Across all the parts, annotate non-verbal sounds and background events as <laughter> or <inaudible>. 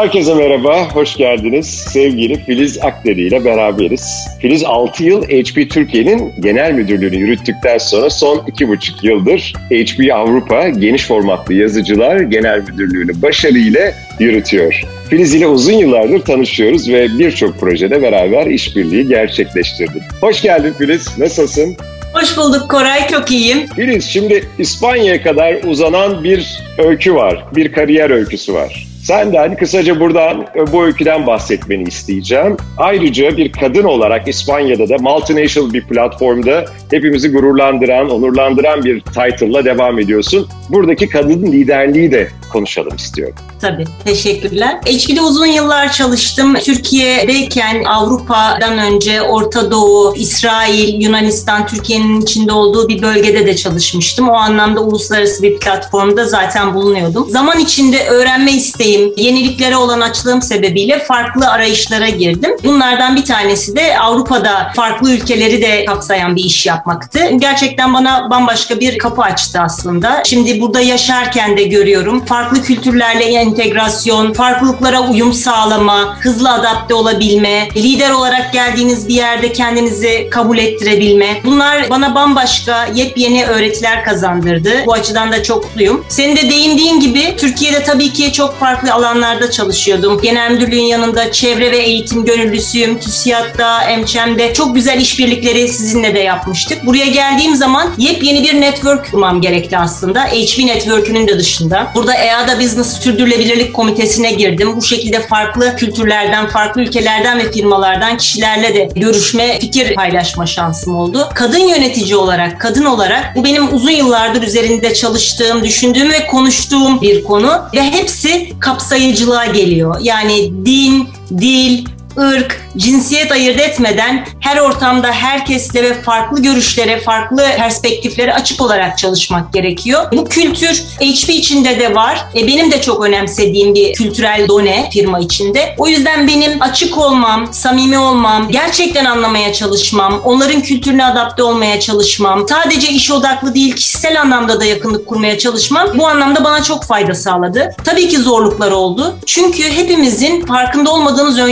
Herkese merhaba, hoş geldiniz. Sevgili Filiz Akderi ile beraberiz. Filiz 6 yıl HP Türkiye'nin genel müdürlüğünü yürüttükten sonra son 2,5 yıldır HP Avrupa geniş formatlı yazıcılar genel müdürlüğünü başarıyla yürütüyor. Filiz ile uzun yıllardır tanışıyoruz ve birçok projede beraber işbirliği gerçekleştirdik. Hoş geldin Filiz, nasılsın? Hoş bulduk Koray, çok iyiyim. Filiz, şimdi İspanya'ya kadar uzanan bir öykü var, bir kariyer öyküsü var. Senden kısaca buradan e, bu öyküden bahsetmeni isteyeceğim. Ayrıca bir kadın olarak İspanya'da da multinational bir platformda hepimizi gururlandıran, onurlandıran bir title'la devam ediyorsun. Buradaki kadın liderliği de konuşalım istiyorum. Tabii, teşekkürler. HP'de uzun yıllar çalıştım. Türkiye'deyken Avrupa'dan önce Orta Doğu, İsrail, Yunanistan, Türkiye'nin içinde olduğu bir bölgede de çalışmıştım. O anlamda uluslararası bir platformda zaten bulunuyordum. Zaman içinde öğrenme isteğim, yeniliklere olan açlığım sebebiyle farklı arayışlara girdim. Bunlardan bir tanesi de Avrupa'da farklı ülkeleri de kapsayan bir iş yapmaktı. Gerçekten bana bambaşka bir kapı açtı aslında. Şimdi burada yaşarken de görüyorum. Farklı kültürlerle entegrasyon, farklılıklara uyum sağlama, hızlı adapte olabilme, lider olarak geldiğiniz bir yerde kendinizi kabul ettirebilme. Bunlar bana bambaşka yepyeni öğretiler kazandırdı. Bu açıdan da çok mutluyum. Senin de değindiğin gibi Türkiye'de tabii ki çok farklı alanlarda çalışıyordum. Genel müdürlüğün yanında çevre ve eğitim gönüllüsüyüm. TÜSİAD'da, EMÇEM'de çok güzel işbirlikleri sizinle de yapmıştık. Buraya geldiğim zaman yepyeni bir network kurmam gerekti aslında. HP Network'ünün de dışında. Burada EADA Business Sürdürülebilirlik Komitesi'ne girdim. Bu şekilde farklı kültürlerden, farklı ülkelerden ve firmalardan kişilerle de görüşme, fikir paylaşma şansım oldu. Kadın yönetici olarak, kadın olarak bu benim uzun yıllardır üzerinde çalıştığım, düşündüğüm ve konuştuğum bir konu ve hepsi kapsayıcılığa geliyor. Yani din, dil, ırk, cinsiyet ayırt etmeden her ortamda herkesle ve farklı görüşlere, farklı perspektiflere açık olarak çalışmak gerekiyor. Bu kültür HP içinde de var. E, benim de çok önemsediğim bir kültürel done firma içinde. O yüzden benim açık olmam, samimi olmam, gerçekten anlamaya çalışmam, onların kültürüne adapte olmaya çalışmam, sadece iş odaklı değil kişisel anlamda da yakınlık kurmaya çalışmam bu anlamda bana çok fayda sağladı. Tabii ki zorluklar oldu. Çünkü hepimizin farkında olmadığımız ön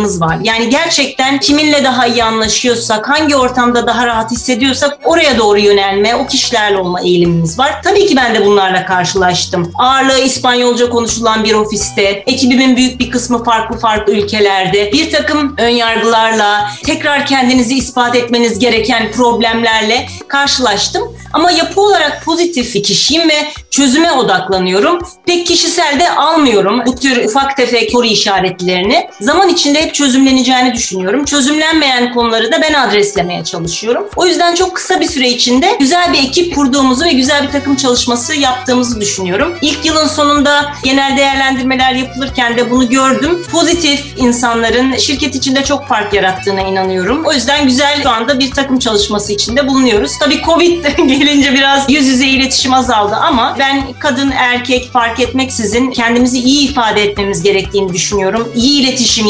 yargılarımız var. Yani gerçekten kiminle daha iyi anlaşıyorsak, hangi ortamda daha rahat hissediyorsak oraya doğru yönelme, o kişilerle olma eğilimimiz var. Tabii ki ben de bunlarla karşılaştım. Ağırlığı İspanyolca konuşulan bir ofiste, ekibimin büyük bir kısmı farklı farklı ülkelerde, bir takım önyargılarla, tekrar kendinizi ispat etmeniz gereken problemlerle karşılaştım. Ama yapı olarak pozitif bir kişiyim ve çözüme odaklanıyorum. Pek kişisel de almıyorum bu tür ufak tefek soru işaretlerini. Zaman içinde çözümleneceğini düşünüyorum. Çözümlenmeyen konuları da ben adreslemeye çalışıyorum. O yüzden çok kısa bir süre içinde güzel bir ekip kurduğumuzu ve güzel bir takım çalışması yaptığımızı düşünüyorum. İlk yılın sonunda genel değerlendirmeler yapılırken de bunu gördüm. Pozitif insanların şirket içinde çok fark yarattığına inanıyorum. O yüzden güzel şu anda bir takım çalışması içinde bulunuyoruz. Tabii Covid <laughs> gelince biraz yüz yüze iletişim azaldı ama ben kadın erkek fark etmeksizin kendimizi iyi ifade etmemiz gerektiğini düşünüyorum. İyi iletişim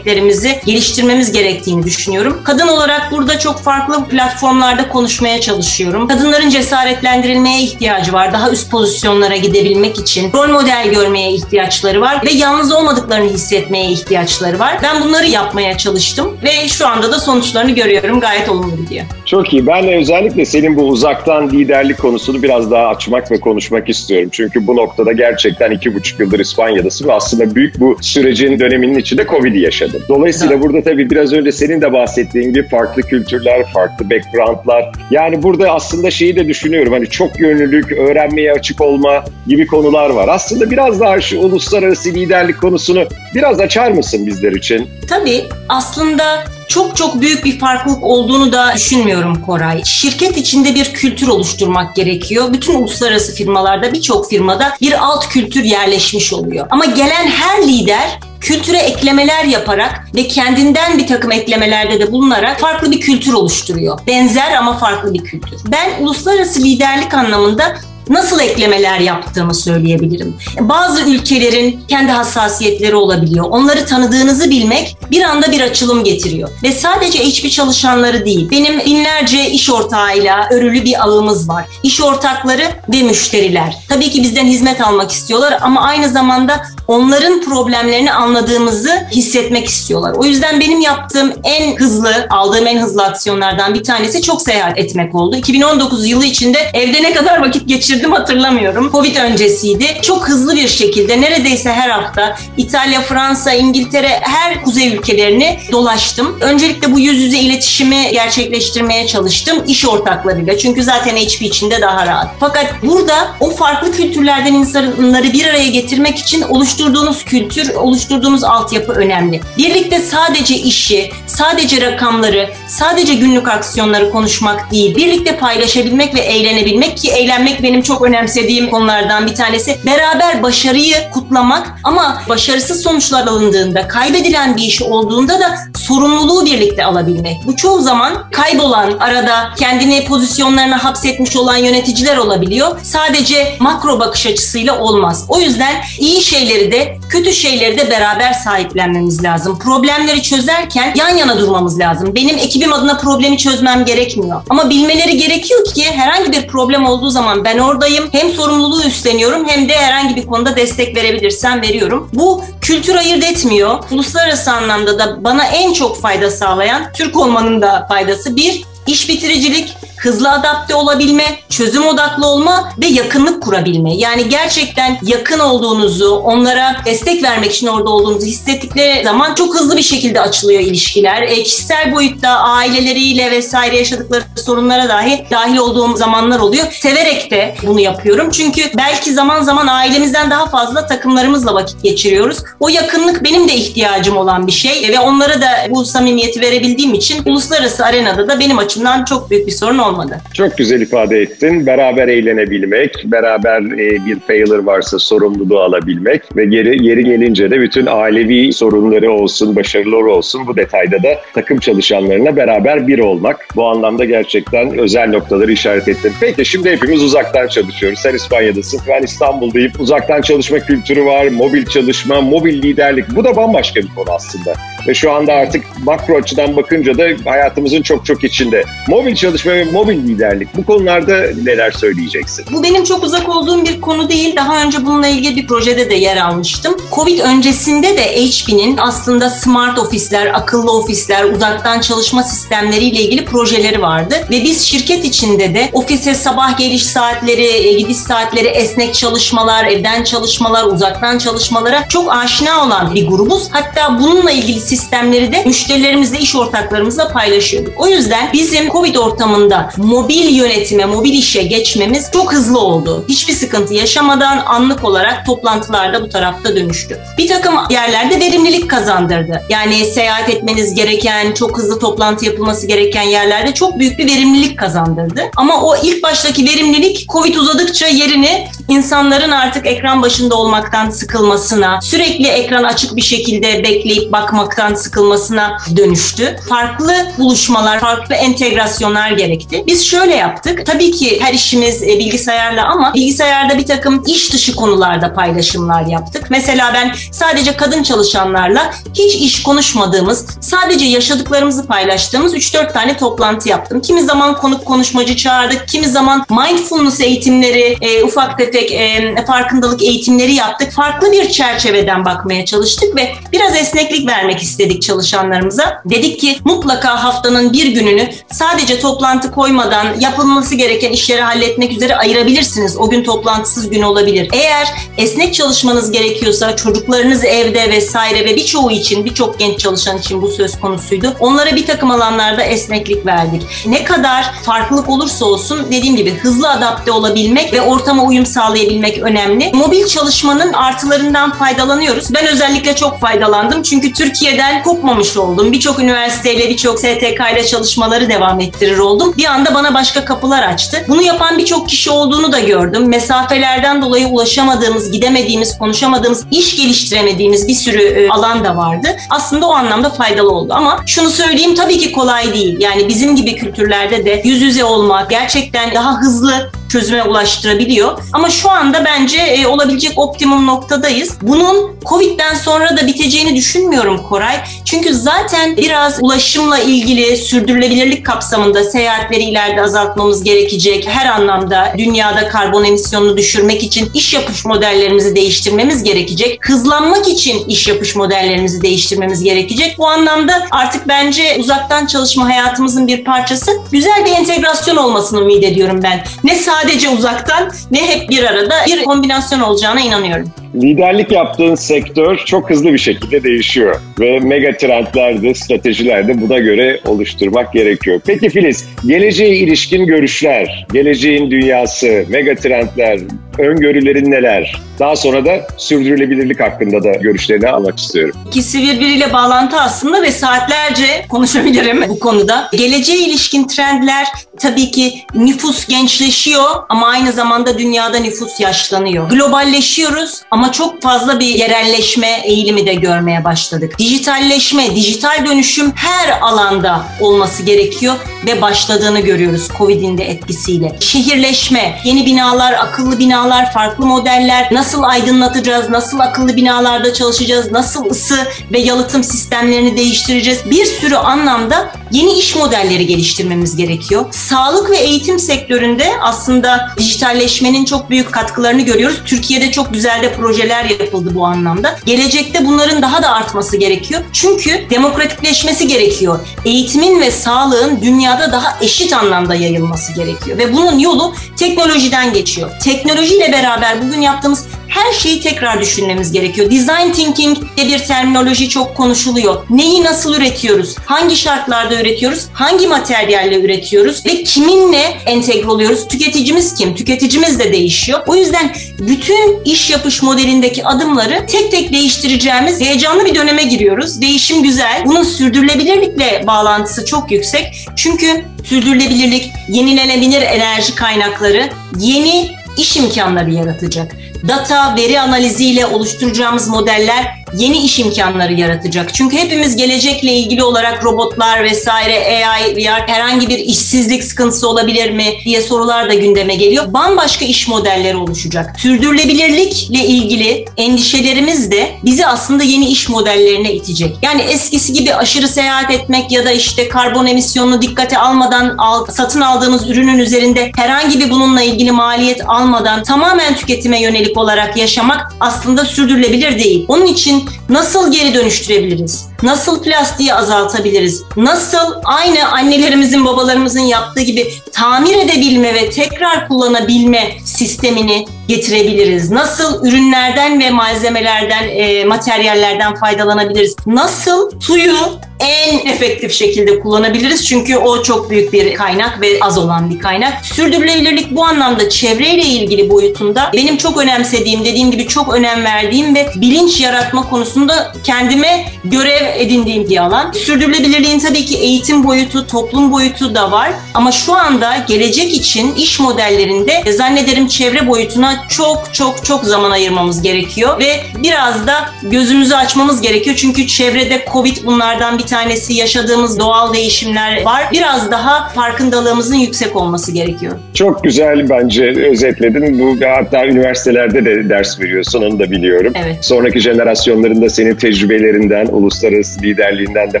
yeteneklerimizi geliştirmemiz gerektiğini düşünüyorum. Kadın olarak burada çok farklı platformlarda konuşmaya çalışıyorum. Kadınların cesaretlendirilmeye ihtiyacı var. Daha üst pozisyonlara gidebilmek için rol model görmeye ihtiyaçları var ve yalnız olmadıklarını hissetmeye ihtiyaçları var. Ben bunları yapmaya çalıştım ve şu anda da sonuçlarını görüyorum. Gayet olumlu gidiyor. Çok iyi. Ben de özellikle senin bu uzaktan liderlik konusunu biraz daha açmak ve konuşmak istiyorum. Çünkü bu noktada gerçekten iki buçuk yıldır İspanya'dasın ve aslında büyük bu sürecin döneminin içinde Covid'i yaşadın. Dolayısıyla burada tabii biraz önce senin de bahsettiğin gibi farklı kültürler, farklı backgroundlar. Yani burada aslında şeyi de düşünüyorum hani çok yönlülük, öğrenmeye açık olma gibi konular var. Aslında biraz daha şu uluslararası liderlik konusunu biraz açar mısın bizler için? Tabii aslında çok çok büyük bir farklılık olduğunu da düşünmüyorum Koray. Şirket içinde bir kültür oluşturmak gerekiyor. Bütün uluslararası firmalarda birçok firmada bir alt kültür yerleşmiş oluyor. Ama gelen her lider kültüre eklemeler yaparak ve kendinden bir takım eklemelerde de bulunarak farklı bir kültür oluşturuyor. Benzer ama farklı bir kültür. Ben uluslararası liderlik anlamında nasıl eklemeler yaptığımı söyleyebilirim. Bazı ülkelerin kendi hassasiyetleri olabiliyor. Onları tanıdığınızı bilmek bir anda bir açılım getiriyor. Ve sadece HP çalışanları değil, benim binlerce iş ortağıyla örülü bir ağımız var. İş ortakları ve müşteriler. Tabii ki bizden hizmet almak istiyorlar ama aynı zamanda onların problemlerini anladığımızı hissetmek istiyorlar. O yüzden benim yaptığım en hızlı, aldığım en hızlı aksiyonlardan bir tanesi çok seyahat etmek oldu. 2019 yılı içinde evde ne kadar vakit geçirdim hatırlamıyorum. Covid öncesiydi. Çok hızlı bir şekilde neredeyse her hafta İtalya, Fransa, İngiltere her kuzey ülkelerini dolaştım. Öncelikle bu yüz yüze iletişimi gerçekleştirmeye çalıştım iş ortaklarıyla. Çünkü zaten HP içinde daha rahat. Fakat burada o farklı kültürlerden insanları bir araya getirmek için oluşturduğunuz kültür, oluşturduğunuz altyapı önemli. Birlikte sadece işi, sadece rakamları, sadece günlük aksiyonları konuşmak değil, birlikte paylaşabilmek ve eğlenebilmek ki eğlenmek benim çok önemsediğim konulardan bir tanesi. Beraber başarıyı kutlamak ama başarısız sonuçlar alındığında, kaybedilen bir iş olduğunda da sorumluluğu birlikte alabilmek. Bu çoğu zaman kaybolan, arada kendini pozisyonlarına hapsetmiş olan yöneticiler olabiliyor. Sadece makro bakış açısıyla olmaz. O yüzden iyi şeyleri de kötü şeyleri de beraber sahiplenmemiz lazım. Problemleri çözerken yan yana durmamız lazım. Benim ekibim adına problemi çözmem gerekmiyor. Ama bilmeleri gerekiyor ki herhangi bir problem olduğu zaman ben oradayım. Hem sorumluluğu üstleniyorum hem de herhangi bir konuda destek verebilirsem veriyorum. Bu kültür ayırt etmiyor. Uluslararası anlamda da bana en çok fayda sağlayan Türk olmanın da faydası. Bir, iş bitiricilik, hızlı adapte olabilme, çözüm odaklı olma ve yakınlık kurabilme. Yani gerçekten yakın olduğunuzu, onlara destek vermek için orada olduğunuzu hissettikleri zaman çok hızlı bir şekilde açılıyor ilişkiler. E, kişisel boyutta aileleriyle vesaire yaşadıkları sorunlara dahi dahil olduğum zamanlar oluyor. Severek de bunu yapıyorum. Çünkü belki zaman zaman ailemizden daha fazla takımlarımızla vakit geçiriyoruz. O yakınlık benim de ihtiyacım olan bir şey ve onlara da bu samimiyeti verebildiğim için uluslararası arenada da benim açımdan çok büyük bir sorun olmadı. Çok güzel ifade ettin. Beraber eğlenebilmek, beraber e, bir failure varsa sorumluluğu alabilmek ve geri yeri gelince de bütün ailevi sorunları olsun, başarıları olsun bu detayda da takım çalışanlarına beraber bir olmak. Bu anlamda gerçekten özel noktaları işaret ettin. Peki şimdi hepimiz uzaktan çalışıyoruz. Sen İspanya'dasın, ben İstanbul'dayım. Uzaktan çalışma kültürü var, mobil çalışma, mobil liderlik. Bu da bambaşka bir konu aslında. Ve şu anda artık makro açıdan bakınca da hayatımızın çok çok içinde. Mobil çalışma ve mobil liderlik bu konularda neler söyleyeceksin? Bu benim çok uzak olduğum bir konu değil. Daha önce bununla ilgili bir projede de yer almıştım. Covid öncesinde de HP'nin aslında smart ofisler, akıllı ofisler, uzaktan çalışma sistemleriyle ilgili projeleri vardı. Ve biz şirket içinde de ofise sabah geliş saatleri, gidiş saatleri, esnek çalışmalar, evden çalışmalar, uzaktan çalışmalara çok aşina olan bir grubuz. Hatta bununla ilgili sistemleri de müşterilerimizle, iş ortaklarımızla paylaşıyorduk. O yüzden bizim Covid ortamında mobil yönetime, mobil işe geçmemiz çok hızlı oldu. Hiçbir sıkıntı yaşamadan anlık olarak toplantılarda bu tarafta dönüştü. Bir takım yerlerde verimlilik kazandırdı. Yani seyahat etmeniz gereken, çok hızlı toplantı yapılması gereken yerlerde çok büyük bir verimlilik kazandırdı. Ama o ilk baştaki verimlilik Covid uzadıkça yerini insanların artık ekran başında olmaktan sıkılmasına, sürekli ekran açık bir şekilde bekleyip bakmaktan sıkılmasına dönüştü. Farklı buluşmalar, farklı entegrasyonlar gerekti. Biz şöyle yaptık. Tabii ki her işimiz e, bilgisayarla ama bilgisayarda bir takım iş dışı konularda paylaşımlar yaptık. Mesela ben sadece kadın çalışanlarla hiç iş konuşmadığımız, sadece yaşadıklarımızı paylaştığımız 3-4 tane toplantı yaptım. Kimi zaman konuk konuşmacı çağırdık, kimi zaman mindfulness eğitimleri, e, ufak tefek e, farkındalık eğitimleri yaptık. Farklı bir çerçeveden bakmaya çalıştık ve biraz esneklik vermek istedik çalışanlarımıza. Dedik ki mutlaka haftanın bir gününü sadece toplantı koymadan yapılması gereken işleri halletmek üzere ayırabilirsiniz. O gün toplantısız gün olabilir. Eğer esnek çalışmanız gerekiyorsa çocuklarınız evde vesaire ve birçoğu için birçok genç çalışan için bu söz konusuydu. Onlara bir takım alanlarda esneklik verdik. Ne kadar farklılık olursa olsun dediğim gibi hızlı adapte olabilmek ve ortama uyum sağlayabilmek önemli. Mobil çalışmanın artılarından faydalanıyoruz. Ben özellikle çok faydalandım çünkü Türkiye'den kopmamış oldum. Birçok üniversiteyle, birçok STK ile çalışmaları devam ettirir oldum. Bir anda bana başka kapılar açtı. Bunu yapan birçok kişi olduğunu da gördüm. Mesafelerden dolayı ulaşamadığımız, gidemediğimiz, konuşamadığımız, iş geliştiremediğimiz bir sürü e, alan da vardı. Aslında o anlamda faydalı oldu ama şunu söyleyeyim tabii ki kolay değil. Yani bizim gibi kültürlerde de yüz yüze olmak, gerçekten daha hızlı çözüme ulaştırabiliyor. Ama şu anda bence e, olabilecek optimum noktadayız. Bunun Covid'den sonra da biteceğini düşünmüyorum Koray. Çünkü zaten biraz ulaşımla ilgili sürdürülebilirlik kapsamında seyahatleri ileride azaltmamız gerekecek. Her anlamda dünyada karbon emisyonunu düşürmek için iş yapış modellerimizi değiştirmemiz gerekecek. Hızlanmak için iş yapış modellerimizi değiştirmemiz gerekecek. Bu anlamda artık bence uzaktan çalışma hayatımızın bir parçası. Güzel bir entegrasyon olmasını ümit ediyorum ben. Ne sadece uzaktan ne hep bir arada bir kombinasyon olacağına inanıyorum. Liderlik yaptığın sektör çok hızlı bir şekilde değişiyor ve mega trendler de stratejiler de buna göre oluşturmak gerekiyor. Peki Filiz, geleceğe ilişkin görüşler, geleceğin dünyası, mega trendler, öngörülerin neler? Daha sonra da sürdürülebilirlik hakkında da görüşlerini almak istiyorum. İkisi birbiriyle bağlantı aslında ve saatlerce konuşabilirim bu konuda. Geleceğe ilişkin trendler tabii ki nüfus gençleşiyor ama aynı zamanda dünyada nüfus yaşlanıyor. Globalleşiyoruz ama çok fazla bir yerelleşme eğilimi de görmeye başladık. Dijitalleşme, dijital dönüşüm her alanda olması gerekiyor ve başladığını görüyoruz Covid'in de etkisiyle. Şehirleşme, yeni binalar, akıllı binalar, farklı modeller, nasıl aydınlatacağız, nasıl akıllı binalarda çalışacağız, nasıl ısı ve yalıtım sistemlerini değiştireceğiz. Bir sürü anlamda yeni iş modelleri geliştirmemiz gerekiyor. Sağlık ve eğitim sektöründe aslında dijitalleşmenin çok büyük katkılarını görüyoruz. Türkiye'de çok güzel de projeler yapıldı bu anlamda. Gelecekte bunların daha da artması gerekiyor. Çünkü demokratikleşmesi gerekiyor. Eğitimin ve sağlığın dünyada daha eşit anlamda yayılması gerekiyor. Ve bunun yolu teknolojiden geçiyor. Teknolojiyle beraber bugün yaptığımız her şeyi tekrar düşünmemiz gerekiyor. Design thinking diye bir terminoloji çok konuşuluyor. Neyi nasıl üretiyoruz? Hangi şartlarda üretiyoruz? Hangi materyalle üretiyoruz? Ve kiminle entegre oluyoruz? Tüketicimiz kim? Tüketicimiz de değişiyor. O yüzden bütün iş yapış modelindeki adımları tek tek değiştireceğimiz heyecanlı bir döneme giriyoruz. Değişim güzel. Bunun sürdürülebilirlikle bağlantısı çok yüksek. Çünkü sürdürülebilirlik, yenilenebilir enerji kaynakları yeni iş imkanları yaratacak. Data, veri analiziyle oluşturacağımız modeller yeni iş imkanları yaratacak. Çünkü hepimiz gelecekle ilgili olarak robotlar vesaire, AI, VR herhangi bir işsizlik sıkıntısı olabilir mi diye sorular da gündeme geliyor. Bambaşka iş modelleri oluşacak. Sürdürülebilirlikle ilgili endişelerimiz de bizi aslında yeni iş modellerine itecek. Yani eskisi gibi aşırı seyahat etmek ya da işte karbon emisyonunu dikkate almadan al, satın aldığımız ürünün üzerinde herhangi bir bununla ilgili maliyet almadan tamamen tüketime yönelik olarak yaşamak aslında sürdürülebilir değil. Onun için nasıl geri dönüştürebiliriz? Nasıl plastiği azaltabiliriz? Nasıl aynı annelerimizin babalarımızın yaptığı gibi tamir edebilme ve tekrar kullanabilme sistemini getirebiliriz? Nasıl ürünlerden ve malzemelerden, e, materyallerden faydalanabiliriz? Nasıl suyu en efektif şekilde kullanabiliriz. Çünkü o çok büyük bir kaynak ve az olan bir kaynak. Sürdürülebilirlik bu anlamda çevreyle ilgili boyutunda benim çok önemsediğim, dediğim gibi çok önem verdiğim ve bilinç yaratma konusunda kendime görev edindiğim bir alan. Sürdürülebilirliğin tabii ki eğitim boyutu, toplum boyutu da var. Ama şu anda gelecek için iş modellerinde zannederim çevre boyutuna çok çok çok zaman ayırmamız gerekiyor ve biraz da gözümüzü açmamız gerekiyor. Çünkü çevrede Covid bunlardan bir tanesi yaşadığımız doğal değişimler var. Biraz daha farkındalığımızın yüksek olması gerekiyor. Çok güzel bence özetledin. Bu hatta üniversitelerde de ders veriyorsun onu da biliyorum. Evet. Sonraki jenerasyonların da senin tecrübelerinden, uluslararası liderliğinden de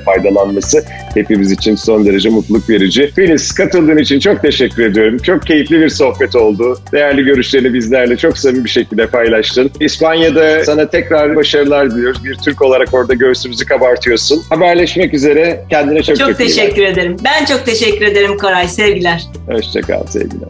faydalanması hepimiz için son derece mutluluk verici. Filiz katıldığın için çok teşekkür ediyorum. Çok keyifli bir sohbet oldu. Değerli görüşlerini bizlerle çok samimi bir şekilde paylaştın. İspanya'da sana tekrar başarılar diliyoruz. Bir Türk olarak orada göğsümüzü kabartıyorsun. Haberleşmek üzere. Kendine çok çok, çok teşekkür ederim. Ben çok teşekkür ederim Koray. Sevgiler. Hoşçakal sevgiler.